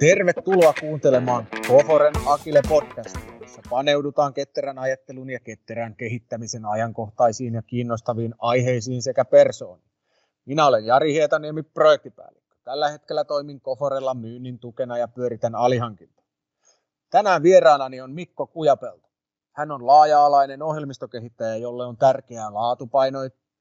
Tervetuloa kuuntelemaan Koforen Akile podcastia, jossa paneudutaan ketterän ajattelun ja ketterän kehittämisen ajankohtaisiin ja kiinnostaviin aiheisiin sekä persooniin. Minä olen Jari Hietaniemi, projektipäällikkö. Tällä hetkellä toimin Koforella myynnin tukena ja pyöritän alihankinta. Tänään vieraanani on Mikko Kujapelto. Hän on laaja-alainen ohjelmistokehittäjä, jolle on tärkeää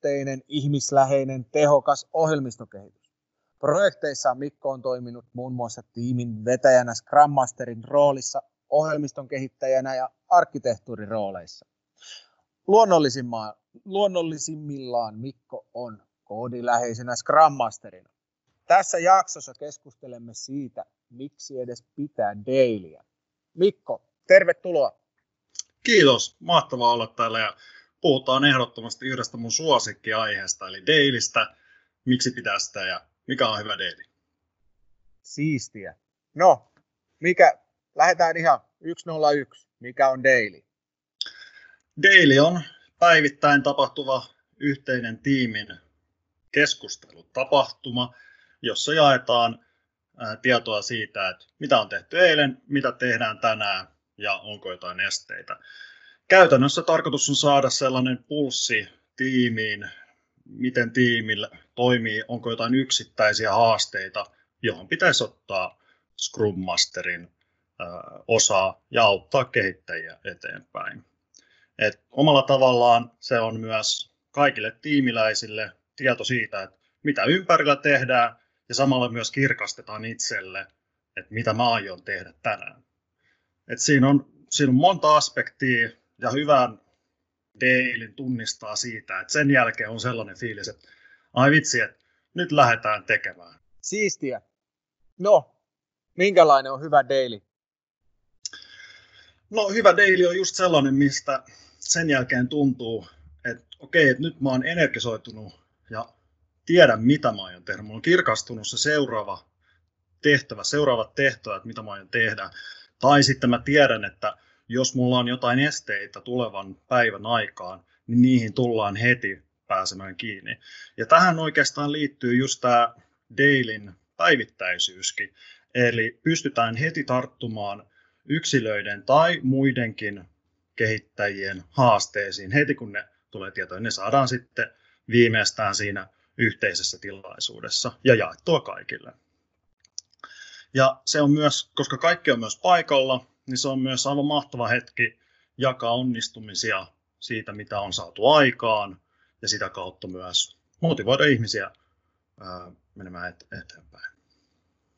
laatupainoitteinen, ihmisläheinen, tehokas ohjelmistokehitys. Projekteissa Mikko on toiminut muun muassa tiimin vetäjänä Scrum Masterin roolissa, ohjelmiston kehittäjänä ja arkkitehtuurirooleissa. Luonnollisimmillaan Mikko on koodiläheisenä Scrum Masterina. Tässä jaksossa keskustelemme siitä, miksi edes pitää dailyä. Mikko, tervetuloa. Kiitos, mahtavaa olla täällä ja puhutaan ehdottomasti yhdestä mun suosikkiaiheesta, eli dailistä, miksi pitää sitä ja mikä on hyvä daily? Siistiä. No, mikä, lähdetään ihan 101. Mikä on daily? Daily on päivittäin tapahtuva yhteinen tiimin keskustelutapahtuma, jossa jaetaan tietoa siitä, että mitä on tehty eilen, mitä tehdään tänään ja onko jotain esteitä. Käytännössä tarkoitus on saada sellainen pulssi tiimiin, miten tiimillä toimii, onko jotain yksittäisiä haasteita, johon pitäisi ottaa Scrum Masterin osaa ja auttaa kehittäjiä eteenpäin. Et omalla tavallaan se on myös kaikille tiimiläisille tieto siitä, että mitä ympärillä tehdään ja samalla myös kirkastetaan itselle, että mitä mä aion tehdä tänään. Et siinä, on, siinä on monta aspektia ja hyvän dailyn tunnistaa siitä, että sen jälkeen on sellainen fiilis, että ai vitsi, että nyt lähdetään tekemään. Siistiä. No, minkälainen on hyvä daily? No hyvä daily on just sellainen, mistä sen jälkeen tuntuu, että okei, että nyt mä oon energisoitunut ja tiedän, mitä mä aion tehdä. Mulla on kirkastunut se seuraava tehtävä, seuraavat tehtävät, mitä mä aion tehdä. Tai sitten mä tiedän, että jos mulla on jotain esteitä tulevan päivän aikaan, niin niihin tullaan heti pääsemään kiinni. Ja tähän oikeastaan liittyy just tämä Dailin päivittäisyyskin. Eli pystytään heti tarttumaan yksilöiden tai muidenkin kehittäjien haasteisiin heti kun ne tulee tietoon. Ne saadaan sitten viimeistään siinä yhteisessä tilaisuudessa ja jaettua kaikille. Ja se on myös, koska kaikki on myös paikalla, niin se on myös aivan mahtava hetki jakaa onnistumisia siitä, mitä on saatu aikaan ja sitä kautta myös motivoida ihmisiä ää, menemään et, eteenpäin.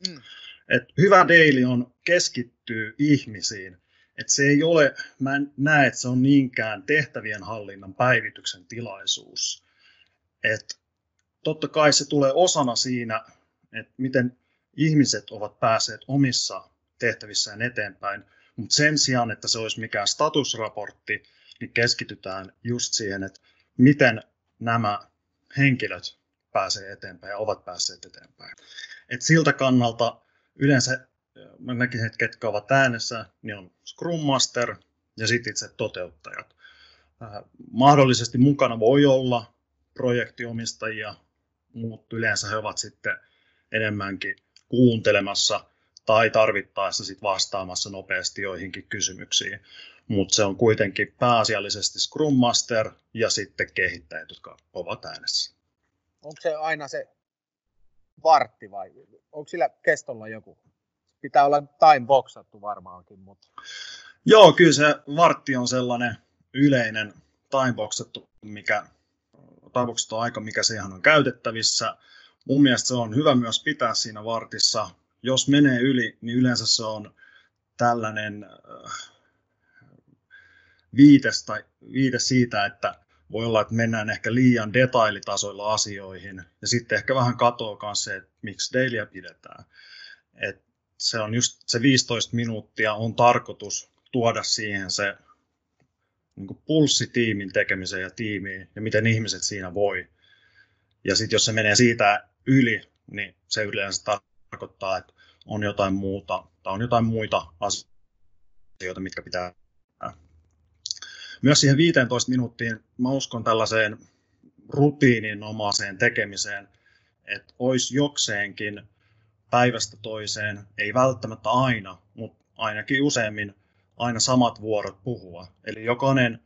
Mm. Et hyvä daily on keskittyy ihmisiin. Et se ei ole, mä en näe, että se on niinkään tehtävien hallinnan päivityksen tilaisuus. Et totta kai se tulee osana siinä, että miten ihmiset ovat päässeet omissa tehtävissään eteenpäin, mutta sen sijaan, että se olisi mikään statusraportti, niin keskitytään just siihen, että miten nämä henkilöt pääsee eteenpäin ja ovat päässeet eteenpäin. Et siltä kannalta yleensä mä että ketkä ovat äänessä, niin on Scrum Master ja sitten itse toteuttajat. Äh, mahdollisesti mukana voi olla projektiomistajia, mutta yleensä he ovat sitten enemmänkin kuuntelemassa tai tarvittaessa sit vastaamassa nopeasti joihinkin kysymyksiin. Mutta se on kuitenkin pääasiallisesti Scrum Master ja sitten kehittäjät, jotka ovat äänessä. Onko se aina se vartti vai onko sillä kestolla joku? Pitää olla time boxattu varmaankin. Mutta... Joo, kyllä se vartti on sellainen yleinen time boxattu, mikä time aika, mikä siihen on käytettävissä. Mun mielestä se on hyvä myös pitää siinä vartissa jos menee yli, niin yleensä se on tällainen äh, viites, tai viite siitä, että voi olla, että mennään ehkä liian detailitasoilla asioihin, ja sitten ehkä vähän myös se, että miksi dailyä pidetään. Et se on just se 15 minuuttia on tarkoitus tuoda siihen se niin kuin pulssi tiimin tekemiseen ja tiimiin, ja miten ihmiset siinä voi. Ja sitten jos se menee siitä yli, niin se yleensä tarkoittaa, että on jotain muuta tai on jotain muita asioita, mitkä pitää myös siihen 15 minuuttiin, mä uskon tällaiseen rutiininomaiseen tekemiseen, että olisi jokseenkin päivästä toiseen, ei välttämättä aina, mutta ainakin useammin aina samat vuorot puhua. Eli jokainen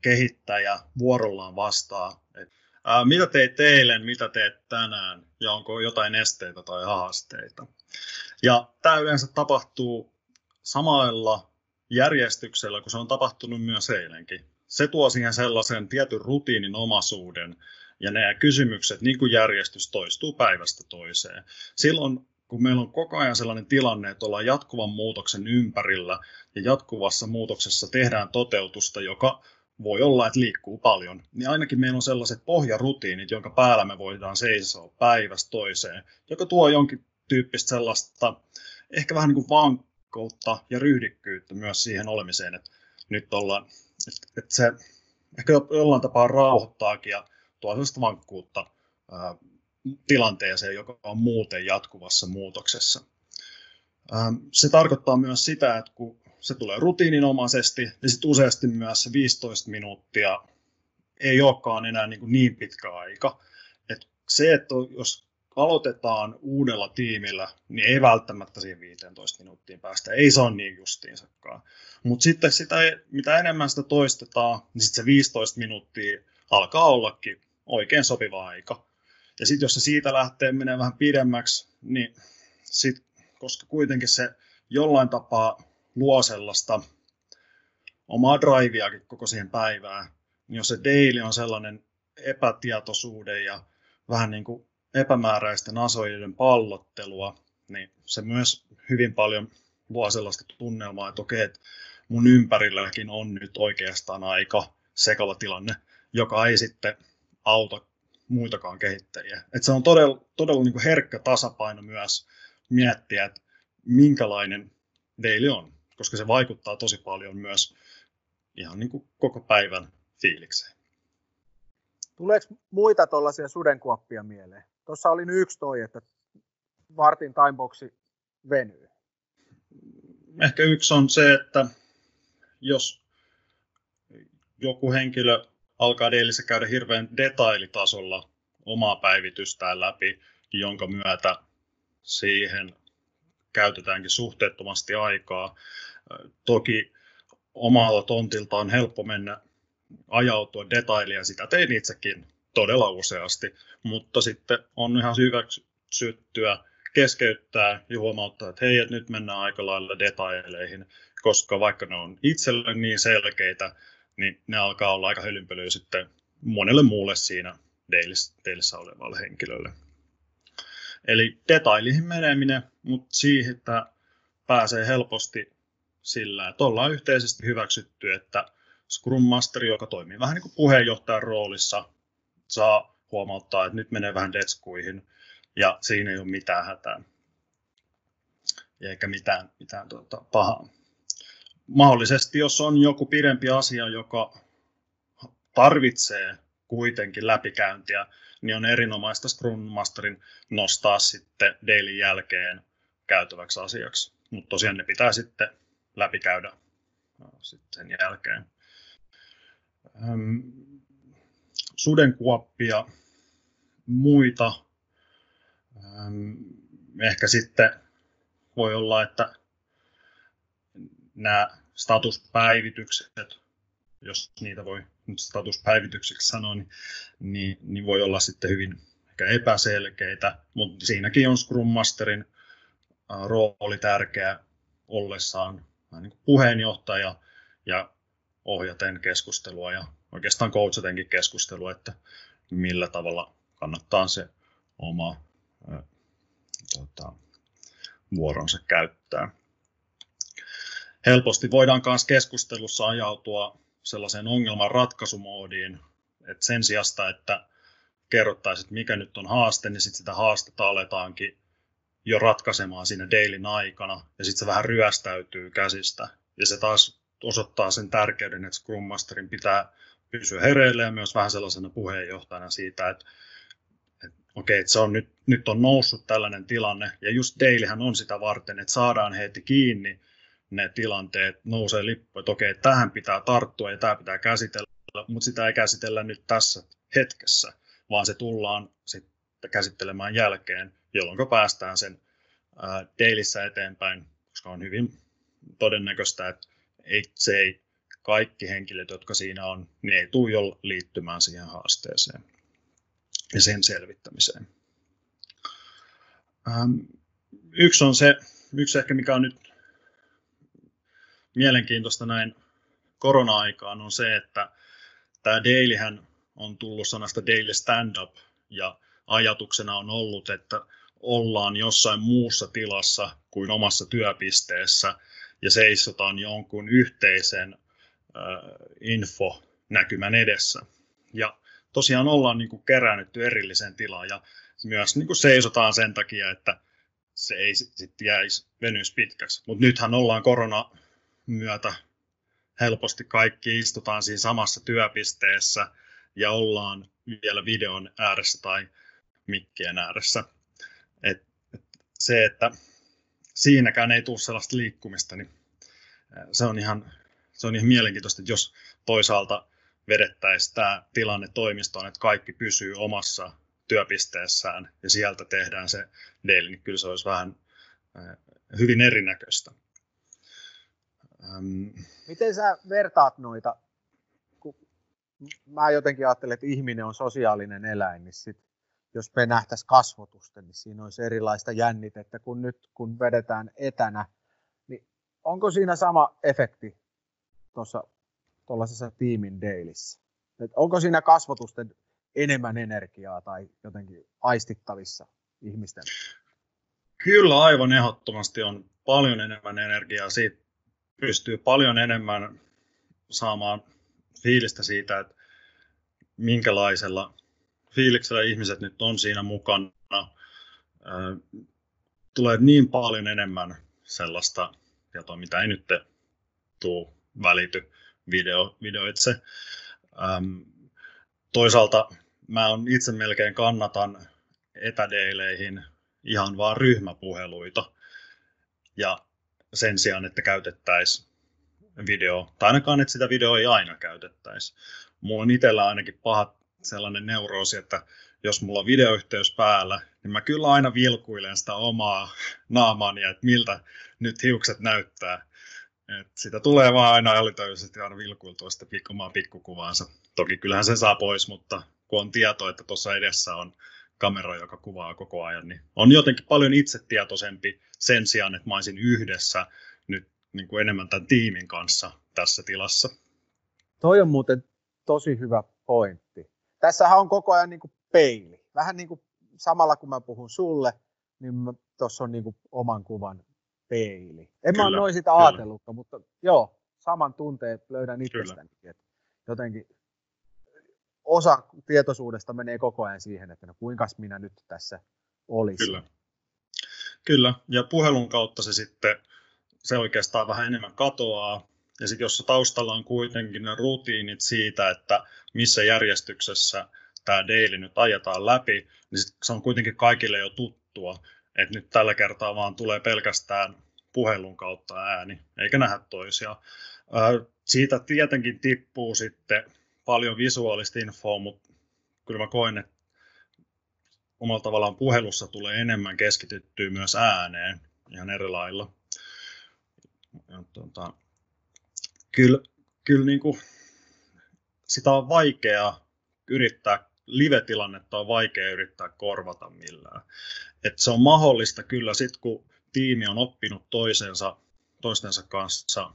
kehittäjä vuorollaan vastaa, että ää, mitä teit eilen, mitä teet tänään ja onko jotain esteitä tai haasteita. Ja tämä yleensä tapahtuu samalla järjestyksellä, kun se on tapahtunut myös eilenkin. Se tuo siihen sellaisen tietyn rutiinin omaisuuden, ja nämä kysymykset, niin kuin järjestys toistuu päivästä toiseen. Silloin kun meillä on koko ajan sellainen tilanne, että ollaan jatkuvan muutoksen ympärillä ja jatkuvassa muutoksessa tehdään toteutusta, joka voi olla, että liikkuu paljon, niin ainakin meillä on sellaiset pohjarutiinit, jonka päällä me voidaan seisoa päivästä toiseen, joka tuo jonkin tyyppistä sellaista ehkä vähän niin kuin vankkoutta ja ryhdikkyyttä myös siihen olemiseen, että nyt ollaan, että, että se ehkä jollain tapaa rauhoittaakin ja tuo sellaista vankkuutta ää, tilanteeseen, joka on muuten jatkuvassa muutoksessa. Ähm, se tarkoittaa myös sitä, että kun se tulee rutiininomaisesti, niin sitten useasti myös se 15 minuuttia ei olekaan enää niin, kuin niin pitkä aika. Et se, että jos aloitetaan uudella tiimillä, niin ei välttämättä siihen 15 minuuttiin päästä. Ei se ole niin justiinsakaan. Mutta sitten sitä, mitä enemmän sitä toistetaan, niin sitten se 15 minuuttia alkaa ollakin oikein sopiva aika. Ja sitten jos se siitä lähtee menee vähän pidemmäksi, niin sit, koska kuitenkin se jollain tapaa luo sellaista omaa driveakin koko siihen päivään, niin jos se daily on sellainen epätietoisuuden ja vähän niin kuin epämääräisten asioiden pallottelua, niin se myös hyvin paljon luo sellaista tunnelmaa, että okei, että mun ympärilläkin on nyt oikeastaan aika sekava tilanne, joka ei sitten auta muitakaan kehittäjiä. Et se on todella, todella niin kuin herkkä tasapaino myös miettiä, että minkälainen daily on, koska se vaikuttaa tosi paljon myös ihan niin kuin koko päivän fiilikseen. Tuleeko muita tuollaisia sudenkuoppia mieleen? Tuossa oli nyt yksi toi, että vartin timeboxi venyy. Ehkä yksi on se, että jos joku henkilö alkaa Dailissä käydä hirveän detailitasolla omaa päivitystään läpi, jonka myötä siihen käytetäänkin suhteettomasti aikaa. Toki omalla tontilta on helppo mennä ajautua detailia, sitä tein itsekin todella useasti, mutta sitten on ihan hyväksyttyä keskeyttää ja huomauttaa, että hei, että nyt mennään aika lailla detaileihin, koska vaikka ne on itselle niin selkeitä, niin ne alkaa olla aika hölynpölyä sitten monelle muulle siinä dailissä olevalle henkilölle. Eli detailihin meneminen, mutta siihen, että pääsee helposti sillä, että ollaan yhteisesti hyväksytty, että Scrum Master, joka toimii vähän niin kuin puheenjohtajan roolissa, saa huomauttaa, että nyt menee vähän deskuihin ja siinä ei ole mitään hätää. Eikä mitään, mitään tuota, pahaa. Mahdollisesti, jos on joku pidempi asia, joka tarvitsee kuitenkin läpikäyntiä, niin on erinomaista Scrum Masterin nostaa sitten daily jälkeen käytäväksi asiaksi. Mutta tosiaan ne pitää sitten läpikäydä sitten sen jälkeen. sudenkuoppia, muita. ehkä sitten voi olla, että nämä statuspäivitykset, jos niitä voi statuspäivitykseksi sanoa, niin, niin, niin voi olla sitten hyvin ehkä epäselkeitä, mutta siinäkin on Scrum Masterin rooli tärkeä ollessaan niin puheenjohtaja ja ohjaten keskustelua ja oikeastaan coachatenkin keskustelua, että millä tavalla kannattaa se oma tota, vuoronsa käyttää. Helposti voidaan myös keskustelussa ajautua sellaiseen ongelman ratkaisumoodiin, että sen sijasta, että kerrottaisiin, että mikä nyt on haaste, niin sitten sitä haastetta aletaankin jo ratkaisemaan siinä dailyn aikana, ja sitten se vähän ryöstäytyy käsistä. Ja se taas osoittaa sen tärkeyden, että Scrum Masterin pitää pysyä hereillä ja myös vähän sellaisena puheenjohtajana siitä, että, että okei, että se on nyt, nyt on noussut tällainen tilanne, ja just dailyhän on sitä varten, että saadaan heti kiinni ne tilanteet nousee lippu, että okei, tähän pitää tarttua ja tämä pitää käsitellä, mutta sitä ei käsitellä nyt tässä hetkessä. vaan se tullaan sitten käsittelemään jälkeen, jolloin päästään sen dailissä eteenpäin, koska on hyvin todennäköistä, että ei, se ei kaikki henkilöt, jotka siinä on, niin ei tule jo liittymään siihen haasteeseen ja sen selvittämiseen. Yksi on se, yksi ehkä mikä on nyt mielenkiintoista näin korona-aikaan on se, että tämä dailyhän on tullut sanasta daily stand-up ja ajatuksena on ollut, että ollaan jossain muussa tilassa kuin omassa työpisteessä ja seisotaan jonkun yhteisen äh, info-näkymän edessä. Ja tosiaan ollaan niin kuin kerännytty erillisen tilaan ja myös niin kuin seisotaan sen takia, että se ei sitten jäisi venys pitkäksi. Mutta nythän ollaan korona myötä helposti kaikki istutaan siinä samassa työpisteessä ja ollaan vielä videon ääressä tai mikkien ääressä. Et, et se, että siinäkään ei tule sellaista liikkumista, niin se on ihan, se on ihan mielenkiintoista, että jos toisaalta vedettäisiin tämä tilanne toimistoon, että kaikki pysyy omassa työpisteessään ja sieltä tehdään se daily, niin kyllä se olisi vähän hyvin erinäköistä. Miten sä vertaat noita, kun mä jotenkin ajattelen, että ihminen on sosiaalinen eläin, niin sit, jos me nähtäisiin kasvotusta, niin siinä olisi erilaista jännitettä kuin nyt, kun vedetään etänä. Niin onko siinä sama efekti tuossa tuollaisessa tiimin dailissä? Et onko siinä kasvotusten enemmän energiaa tai jotenkin aistittavissa ihmisten? Kyllä aivan ehdottomasti on paljon enemmän energiaa. Siitä pystyy paljon enemmän saamaan fiilistä siitä, että minkälaisella fiiliksellä ihmiset nyt on siinä mukana. Tulee niin paljon enemmän sellaista tietoa, mitä ei nyt tule välity video, videoitse. toisaalta mä on itse melkein kannatan etädeileihin ihan vaan ryhmäpuheluita. Ja sen sijaan, että käytettäisiin video, tai ainakaan, että sitä videoa ei aina käytettäisi. Mulla on itsellä ainakin paha sellainen neuroosi, että jos mulla on videoyhteys päällä, niin mä kyllä aina vilkuilen sitä omaa naamaani, että miltä nyt hiukset näyttää. Et sitä tulee vaan aina alitajisesti aina vilkuiltua sitä omaa pikkukuvaansa. Toki kyllähän se saa pois, mutta kun on tieto, että tuossa edessä on kamera, joka kuvaa koko ajan, niin on jotenkin paljon itsetietoisempi sen sijaan, että mä olisin yhdessä nyt niin kuin enemmän tämän tiimin kanssa tässä tilassa. Toi on muuten tosi hyvä pointti. Tässähän on koko ajan niin kuin peili. Vähän niin kuin samalla kun mä puhun sulle, niin tuossa on niin kuin oman kuvan peili. En kyllä, mä ole noin sitä kyllä. ajatellutkaan, mutta joo, saman tunteet löydän itsestäni. Jotenkin osa tietoisuudesta menee koko ajan siihen, että no kuinka minä nyt tässä olisin. Kyllä. Kyllä, ja puhelun kautta se sitten, se oikeastaan vähän enemmän katoaa. Ja sitten jos taustalla on kuitenkin ne rutiinit siitä, että missä järjestyksessä tämä daily nyt ajetaan läpi, niin sit se on kuitenkin kaikille jo tuttua. Että nyt tällä kertaa vaan tulee pelkästään puhelun kautta ääni, eikä nähdä toisia. Siitä tietenkin tippuu sitten paljon visuaalista infoa, mutta kyllä mä koen, että omalla tavallaan puhelussa tulee enemmän keskityttyä myös ääneen ihan eri lailla. Ja, tuota, kyllä kyllä niin kuin, sitä on vaikea yrittää, live-tilannetta on vaikea yrittää korvata millään. Et se on mahdollista kyllä sitten, kun tiimi on oppinut toisensa, toistensa kanssa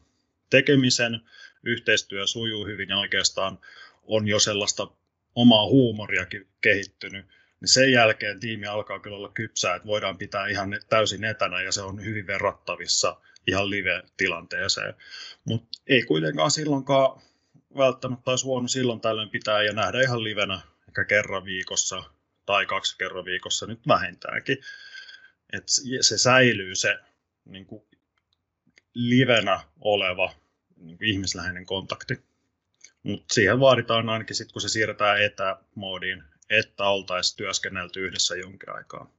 tekemisen, yhteistyö sujuu hyvin ja oikeastaan on jo sellaista omaa huumoriakin kehittynyt, niin sen jälkeen tiimi alkaa kyllä olla kypsää, että voidaan pitää ihan täysin etänä ja se on hyvin verrattavissa ihan live-tilanteeseen. Mutta ei kuitenkaan silloinkaan välttämättä olisi huono silloin tällöin pitää ja nähdä ihan livenä ehkä kerran viikossa tai kaksi kerran viikossa nyt vähintäänkin. Että se säilyy se niin kuin livenä oleva niin kuin ihmisläheinen kontakti. Mutta siihen vaaditaan ainakin sitten, kun se siirretään etämoodiin, että oltaisiin työskennelty yhdessä jonkin aikaa.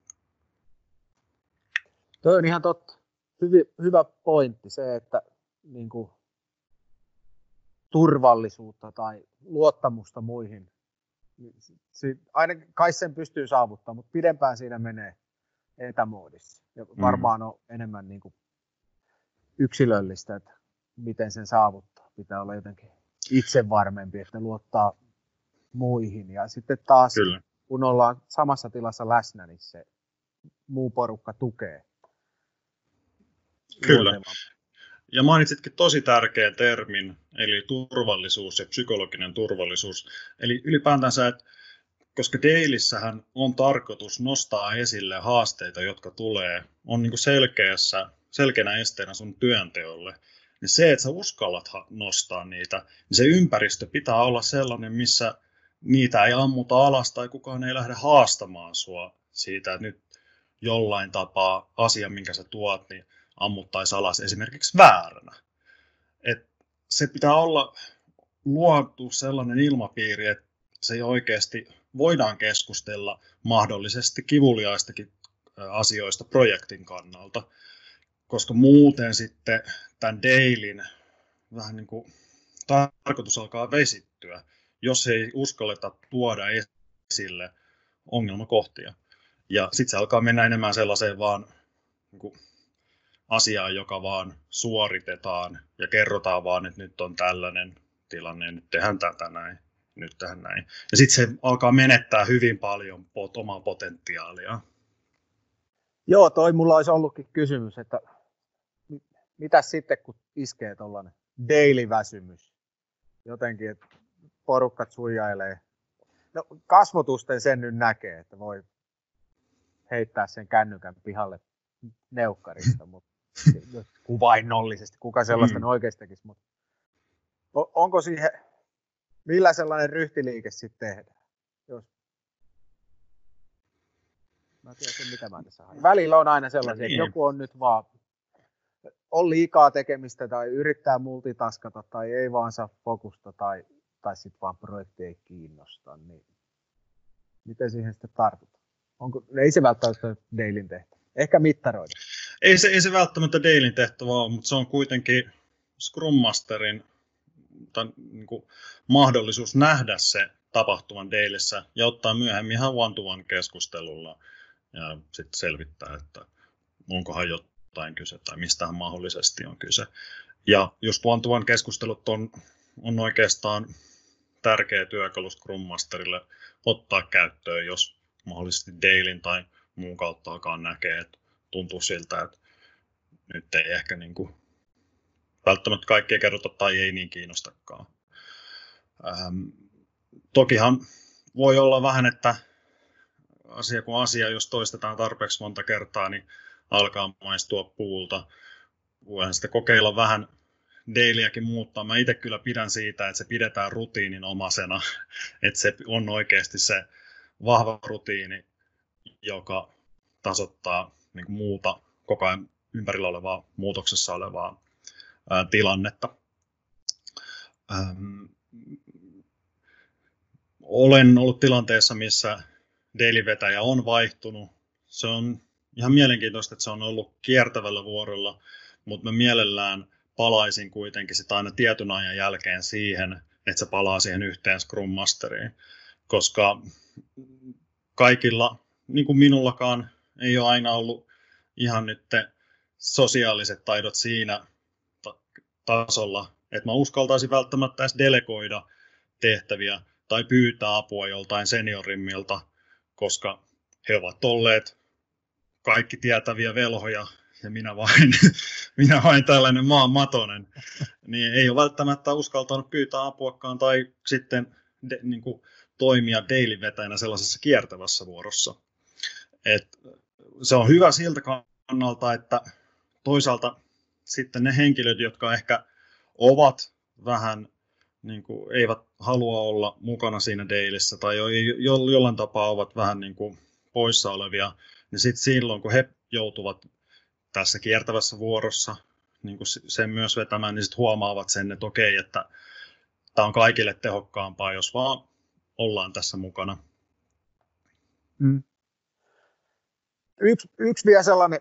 Toi on ihan totta. Hyvi, hyvä pointti se, että niin kuin, turvallisuutta tai luottamusta muihin aina kai sen pystyy saavuttamaan, mutta pidempään siinä menee etämoodissa. Ja mm. varmaan on enemmän niin kuin yksilöllistä, että miten sen saavuttaa. Pitää olla jotenkin itse varmempi, että luottaa muihin. Ja sitten taas, Kyllä. kun ollaan samassa tilassa läsnä, niin se muu porukka tukee. Kyllä. Ja mainitsitkin tosi tärkeän termin, eli turvallisuus ja psykologinen turvallisuus. Eli ylipäätänsä, että koska Dailissähän on tarkoitus nostaa esille haasteita, jotka tulee, on niin selkeässä, selkeänä esteenä sun työnteolle, niin se, että sä uskallat nostaa niitä, niin se ympäristö pitää olla sellainen, missä niitä ei ammuta alas tai kukaan ei lähde haastamaan sua siitä, että nyt jollain tapaa asia, minkä sä tuot, niin ammuttaisiin alas esimerkiksi vääränä. Et se pitää olla luotu sellainen ilmapiiri, että se ei oikeasti voidaan keskustella mahdollisesti kivuliaistakin asioista projektin kannalta, koska muuten sitten tämän Dailin vähän niin kuin tarkoitus alkaa vesittyä, jos ei uskalleta tuoda esille ongelmakohtia. Ja sitten se alkaa mennä enemmän sellaiseen vaan niin kuin asiaan, joka vaan suoritetaan ja kerrotaan vaan, että nyt on tällainen tilanne, nyt tehdään tätä näin, nyt tähän näin. Ja sitten se alkaa menettää hyvin paljon pot, omaa potentiaalia. Joo, toi mulla olisi ollutkin kysymys, että mitä sitten, kun iskee tuollainen daily-väsymys? Jotenkin, että porukkat suijailee. No, kasvotusten sen nyt näkee, että voi heittää sen kännykän pihalle neukkarista, mutta kuvainnollisesti, kuka sellaista mm. oikeasti tekisi. Mutta onko siihen, millä sellainen ryhtiliike sitten tehdään? Jos... Mä tiedän, mitä mä tässä haen. Välillä on aina sellaisia, että niin. joku on nyt vaan on liikaa tekemistä tai yrittää multitaskata tai ei vaan saa fokusta tai, tai sitten vaan projekti ei kiinnosta, niin miten siihen sitten tartutaan? Onko, ei se välttämättä Dailin tehtävä. Ehkä mittaroida. Ei se, ei se välttämättä Dailin tehtävä ole, mutta se on kuitenkin Scrum Masterin niin kuin, mahdollisuus nähdä se tapahtuvan Dailissä ja ottaa myöhemmin ihan one-to-one keskustelulla ja sitten selvittää, että onkohan jotain kyse tai mistähän mahdollisesti on kyse. Ja just one-to-one keskustelut on, on oikeastaan tärkeä työkalu Scrum Masterille ottaa käyttöön, jos mahdollisesti Dailin tai muun kautta alkaa näkee, että tuntuu siltä, että nyt ei ehkä niin kuin välttämättä kaikkea kerrota tai ei niin kiinnostakaan. Ähm, tokihan voi olla vähän, että asia kuin asia, jos toistetaan tarpeeksi monta kertaa, niin alkaa maistua puulta. Voidaan sitten kokeilla vähän dailyäkin muuttaa. Mä itse kyllä pidän siitä, että se pidetään rutiinin omasena, että se on oikeasti se vahva rutiini, joka tasoittaa niin kuin muuta koko ajan ympärillä olevaa, muutoksessa olevaa ää, tilannetta. Ähm, olen ollut tilanteessa, missä daily-vetäjä on vaihtunut. Se on ihan mielenkiintoista, että se on ollut kiertävällä vuorolla, mutta mä mielellään palaisin kuitenkin sitä aina tietyn ajan jälkeen siihen, että se palaa siihen yhteen Scrum Masteriin, koska kaikilla, niin kuin minullakaan, ei ole aina ollut ihan nyt sosiaaliset taidot siinä tasolla, että mä uskaltaisin välttämättä edes delegoida tehtäviä tai pyytää apua joltain seniorimmilta, koska he ovat olleet kaikki tietäviä velhoja ja minä vain, minä vain tällainen maan matonen, niin ei ole välttämättä uskaltanut pyytää apuakaan tai sitten de, niin kuin, toimia daily-vetäjänä sellaisessa kiertävässä vuorossa. Et se on hyvä siltä kannalta, että toisaalta sitten ne henkilöt, jotka ehkä ovat vähän niin kuin, eivät halua olla mukana siinä dailissä tai jo, jo, jollain tapaa ovat vähän niin kuin poissa olevia, niin sitten silloin kun he joutuvat tässä kiertävässä vuorossa niin kuin sen myös vetämään, niin sitten huomaavat sen, että okei, että tämä on kaikille tehokkaampaa, jos vaan ollaan tässä mukana. Mm. Yksi, yksi vielä sellainen,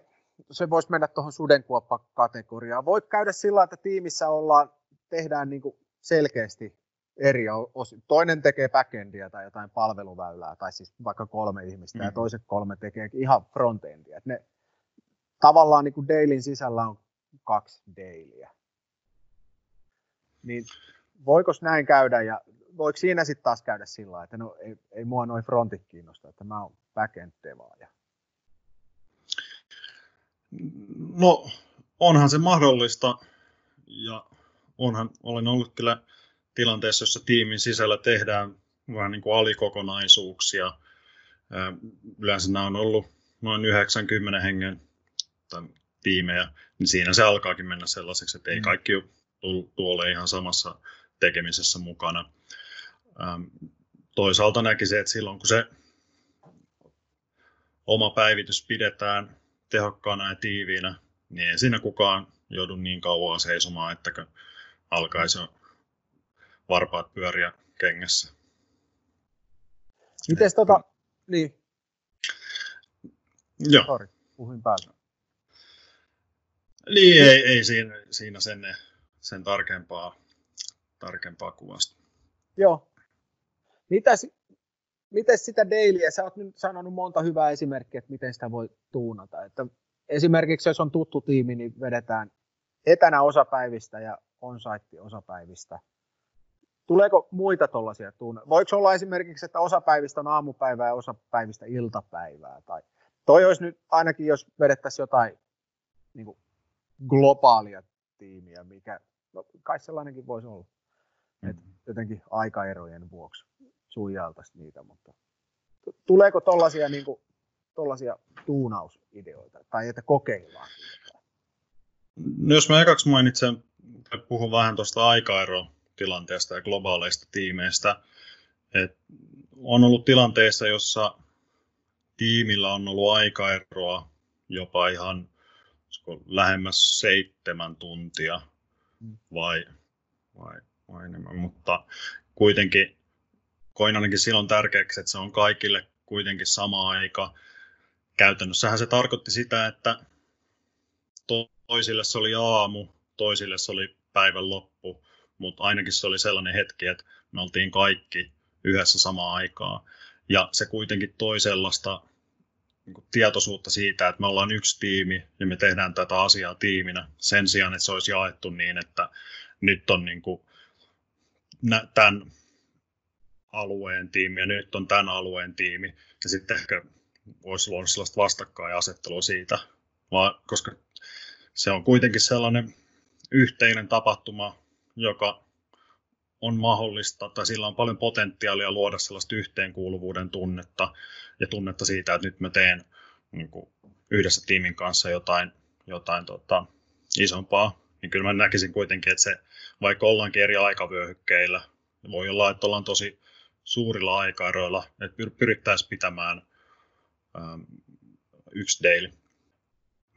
se voisi mennä tuohon sudenkuoppa-kategoriaan. Voit käydä sillä että tiimissä ollaan, tehdään niin selkeästi eri osin. Toinen tekee backendia tai jotain palveluväylää, tai siis vaikka kolme ihmistä, mm. ja toiset kolme tekee ihan frontendia. ne, tavallaan niin kuin Dailyn sisällä on kaksi Dailyä. Niin voiko näin käydä, ja voiko siinä sitten taas käydä sillä että no ei, ei mua noin frontit kiinnosta, että mä oon backend devaaja? No onhan se mahdollista, ja onhan, olen ollut kyllä tilanteessa, jossa tiimin sisällä tehdään vähän niin kuin alikokonaisuuksia. Yleensä nämä on ollut noin 90 hengen tiimejä, niin siinä se alkaakin mennä sellaiseksi, että ei mm. kaikki ole ihan samassa tekemisessä mukana. Toisaalta näkisin, että silloin kun se oma päivitys pidetään tehokkaana ja tiiviinä, niin ei siinä kukaan joudu niin kauan seisomaan, että alkaisi varpaat pyöriä kengessä. Miten tota, niin. Joo. Sorry, puhuin päällä. Niin, ei, ei siinä, siinä sen, sen tarkempaa, tarkempaa kuvasta. Joo. Mitäs, miten sitä dailyä, sä oot nyt sanonut monta hyvää esimerkkiä, että miten sitä voi tuunata. Että esimerkiksi jos on tuttu tiimi, niin vedetään etänä osapäivistä ja on-site osapäivistä. Tuleeko muita tuollaisia tunne? Voiko olla esimerkiksi, että osapäivistä on aamupäivää ja osapäivistä iltapäivää? Tai toi olisi nyt ainakin, jos vedettäisiin jotain niin kuin globaalia tiimiä, mikä, no, kai sellainenkin voisi olla. Mm-hmm. Et jotenkin aikaerojen vuoksi suijaltaisi niitä, mutta tuleeko tuollaisia niin tollaisia tuunausideoita tai että kokeillaan? No jos mä ekaksi mainitsen tai puhun vähän tuosta aikaerotilanteesta ja globaaleista tiimeistä, että on ollut tilanteessa, jossa tiimillä on ollut aikaeroa jopa ihan lähemmäs seitsemän tuntia mm. vai, vai, vai enemmän, mutta kuitenkin koin ainakin silloin tärkeäksi, että se on kaikille kuitenkin sama aika. Käytännössähän se tarkoitti sitä, että toisille se oli aamu, toisille se oli päivän loppu, mutta ainakin se oli sellainen hetki, että me oltiin kaikki yhdessä samaan aikaa. Ja se kuitenkin toi sellaista niin tietoisuutta siitä, että me ollaan yksi tiimi ja me tehdään tätä asiaa tiiminä sen sijaan, että se olisi jaettu niin, että nyt on niin kuin tämän alueen tiimi ja nyt on tämän alueen tiimi. Ja sitten ehkä voisi luoda sellaista vastakkainasettelua siitä, vaan, koska se on kuitenkin sellainen yhteinen tapahtuma, joka on mahdollista, tai sillä on paljon potentiaalia luoda sellaista yhteenkuuluvuuden tunnetta ja tunnetta siitä, että nyt mä teen niin kuin, yhdessä tiimin kanssa jotain, jotain tota, isompaa, niin kyllä mä näkisin kuitenkin, että se, vaikka ollaankin eri aikavyöhykkeillä, voi olla, että ollaan tosi suurilla aikaeroilla, että pyrittäisiin pitämään ähm, yksi daily.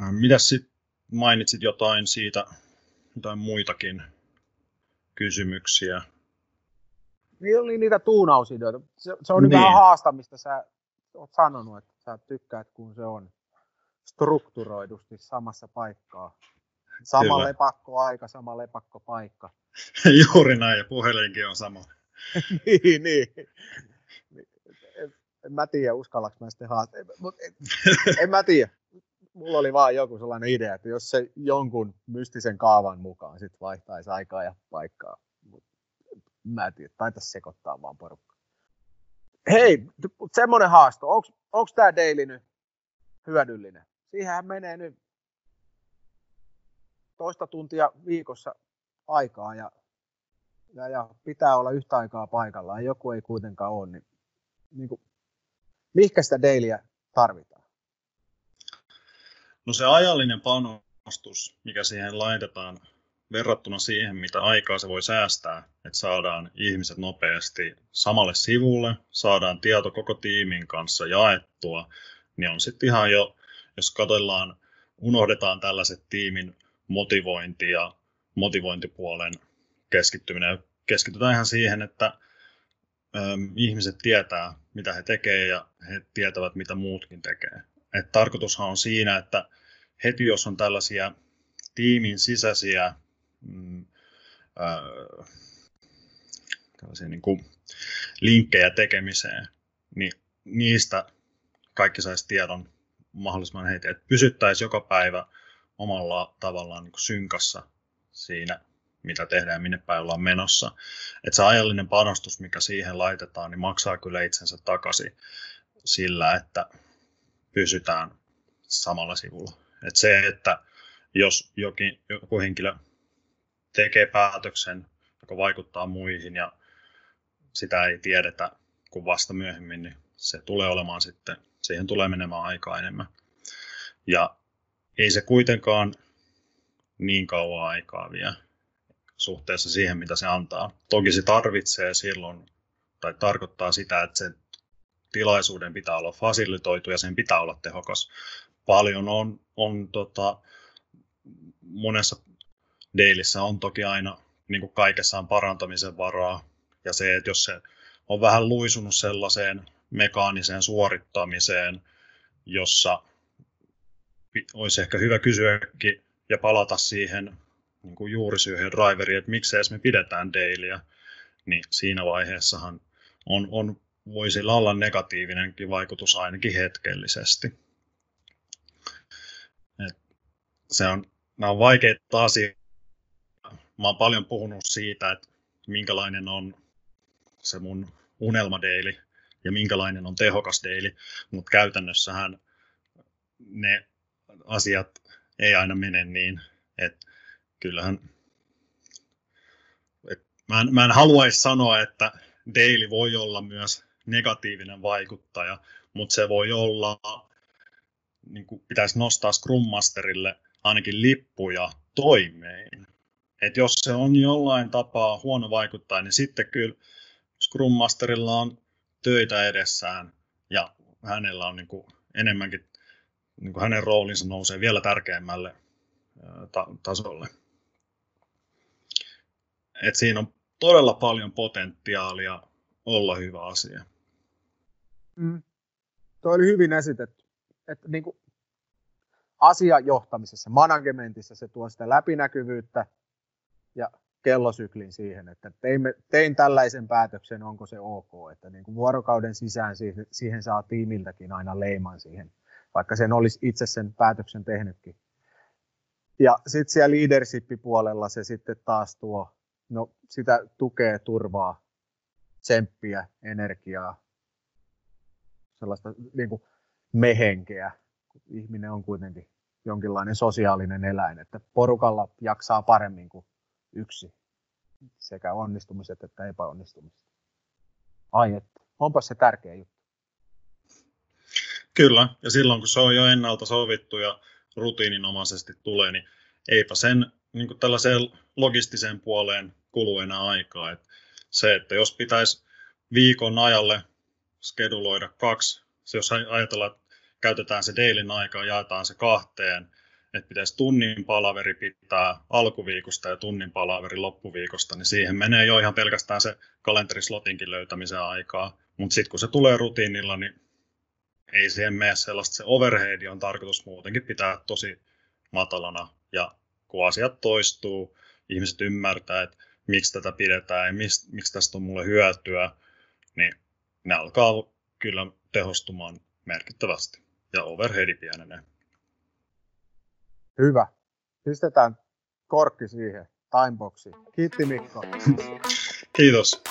Ähm, mitäs sitten mainitsit jotain siitä, jotain muitakin kysymyksiä? Niin oli niitä tuunausideoita. Se, se on niin. vähän haastamista. Sä oot sanonut, että sä tykkäät, kun se on strukturoidusti samassa paikkaa. Sama Kyllä. lepakkoaika, sama lepakkopaikka. Juuri näin, ja puhelinkin on sama. niin, niin. En, en mä tiedä, uskallaks mä sitten haastaa. En, en mä tiedä mulla oli vaan joku sellainen idea, että jos se jonkun mystisen kaavan mukaan sit vaihtaisi aikaa ja paikkaa. Mut mä en tiedä, taitaisi sekoittaa vaan porukka. Hei, semmoinen haasto. Onko tämä daily nyt hyödyllinen? Siihenhän menee nyt toista tuntia viikossa aikaa ja, ja, ja pitää olla yhtä aikaa paikallaan. Joku ei kuitenkaan ole, niin, niin kuin, mihkä sitä dailyä tarvitaan? No se ajallinen panostus, mikä siihen laitetaan verrattuna siihen, mitä aikaa se voi säästää, että saadaan ihmiset nopeasti samalle sivulle, saadaan tieto koko tiimin kanssa jaettua, niin on sitten ihan jo, jos katsellaan, unohdetaan tällaiset tiimin motivointi ja motivointipuolen keskittyminen. Keskitytään ihan siihen, että ihmiset tietää, mitä he tekevät ja he tietävät, mitä muutkin tekee. Et tarkoitushan on siinä, että heti jos on tällaisia tiimin sisäisiä mm, äh, niin kuin linkkejä tekemiseen, niin niistä kaikki saisi tiedon mahdollisimman heti, että pysyttäisiin joka päivä omalla tavallaan niin kuin synkassa siinä, mitä tehdään minne päin ollaan menossa. Että se ajallinen panostus, mikä siihen laitetaan, niin maksaa kyllä itsensä takaisin sillä, että pysytään samalla sivulla. Et se, että jos jokin, joku henkilö tekee päätöksen, joka vaikuttaa muihin ja sitä ei tiedetä kuin vasta myöhemmin, niin se tulee olemaan sitten, siihen tulee menemään aikaa enemmän. Ja ei se kuitenkaan niin kauan aikaa vie suhteessa siihen, mitä se antaa. Toki se tarvitsee silloin, tai tarkoittaa sitä, että se tilaisuuden pitää olla fasilitoitu ja sen pitää olla tehokas. Paljon on, on tota, monessa dailissä on toki aina, niin kuin kaikessa on parantamisen varaa. Ja se, että jos se on vähän luisunut sellaiseen mekaaniseen suorittamiseen, jossa olisi ehkä hyvä kysyäkin ja palata siihen niin kuin juurisyyhyn driveriin, että miksi me pidetään dailyä, niin siinä vaiheessahan on, on, voi sillä olla negatiivinenkin vaikutus ainakin hetkellisesti. Et se on, nämä on vaikeita asioita. Mä oon paljon puhunut siitä, että minkälainen on se mun unelmadeili ja minkälainen on tehokas daily, mutta käytännössähän ne asiat ei aina mene niin, että kyllähän et mä, en, mä en haluaisi sanoa, että daily voi olla myös negatiivinen vaikuttaja, mutta se voi olla, niin kuin pitäisi nostaa Scrum Masterille ainakin lippuja toimeen. Et jos se on jollain tapaa huono vaikuttaja, niin sitten kyllä Scrum Masterilla on töitä edessään ja hänellä on niin kuin enemmänkin, niin kuin hänen roolinsa nousee vielä tärkeämmälle ta- tasolle. Et siinä on todella paljon potentiaalia olla hyvä asia. Mm. Tuo oli hyvin esitetty. Että niin kuin asiajohtamisessa, managementissa se tuo sitä läpinäkyvyyttä ja kellosyklin siihen, että teimme, tein tällaisen päätöksen, onko se ok, että niin kuin vuorokauden sisään siihen, siihen saa tiimiltäkin aina leiman siihen, vaikka sen olisi itse sen päätöksen tehnytkin. Ja sitten siellä leadership-puolella se sitten taas tuo, no sitä tukee, turvaa, tsemppiä, energiaa, sellaista niin kuin mehenkeä. Ihminen on kuitenkin jonkinlainen sosiaalinen eläin, että porukalla jaksaa paremmin kuin yksi sekä onnistumiset että epäonnistumiset. Ai että, onpa se tärkeä juttu. Kyllä, ja silloin kun se on jo ennalta sovittu ja rutiininomaisesti tulee, niin eipä sen niin kuin tällaiseen logistiseen puoleen kulu enää aikaa. Et se, että jos pitäisi viikon ajalle skeduloida kaksi, se jos ajatellaan, että käytetään se dailyn aikaa, jaetaan se kahteen, että pitäisi tunnin palaveri pitää alkuviikosta ja tunnin palaveri loppuviikosta, niin siihen menee jo ihan pelkästään se kalenterislotinkin löytämisen aikaa. Mutta sitten kun se tulee rutiinilla, niin ei siihen mene sellaista, se overhead on tarkoitus muutenkin pitää tosi matalana. Ja kun asiat toistuu, ihmiset ymmärtää, että miksi tätä pidetään ja miksi, miksi tästä on mulle hyötyä, niin ne alkaa kyllä tehostumaan merkittävästi ja overheadi pienenee. Hyvä. Pistetään korkki siihen timeboxiin. Kiitti Mikko. Kiitos.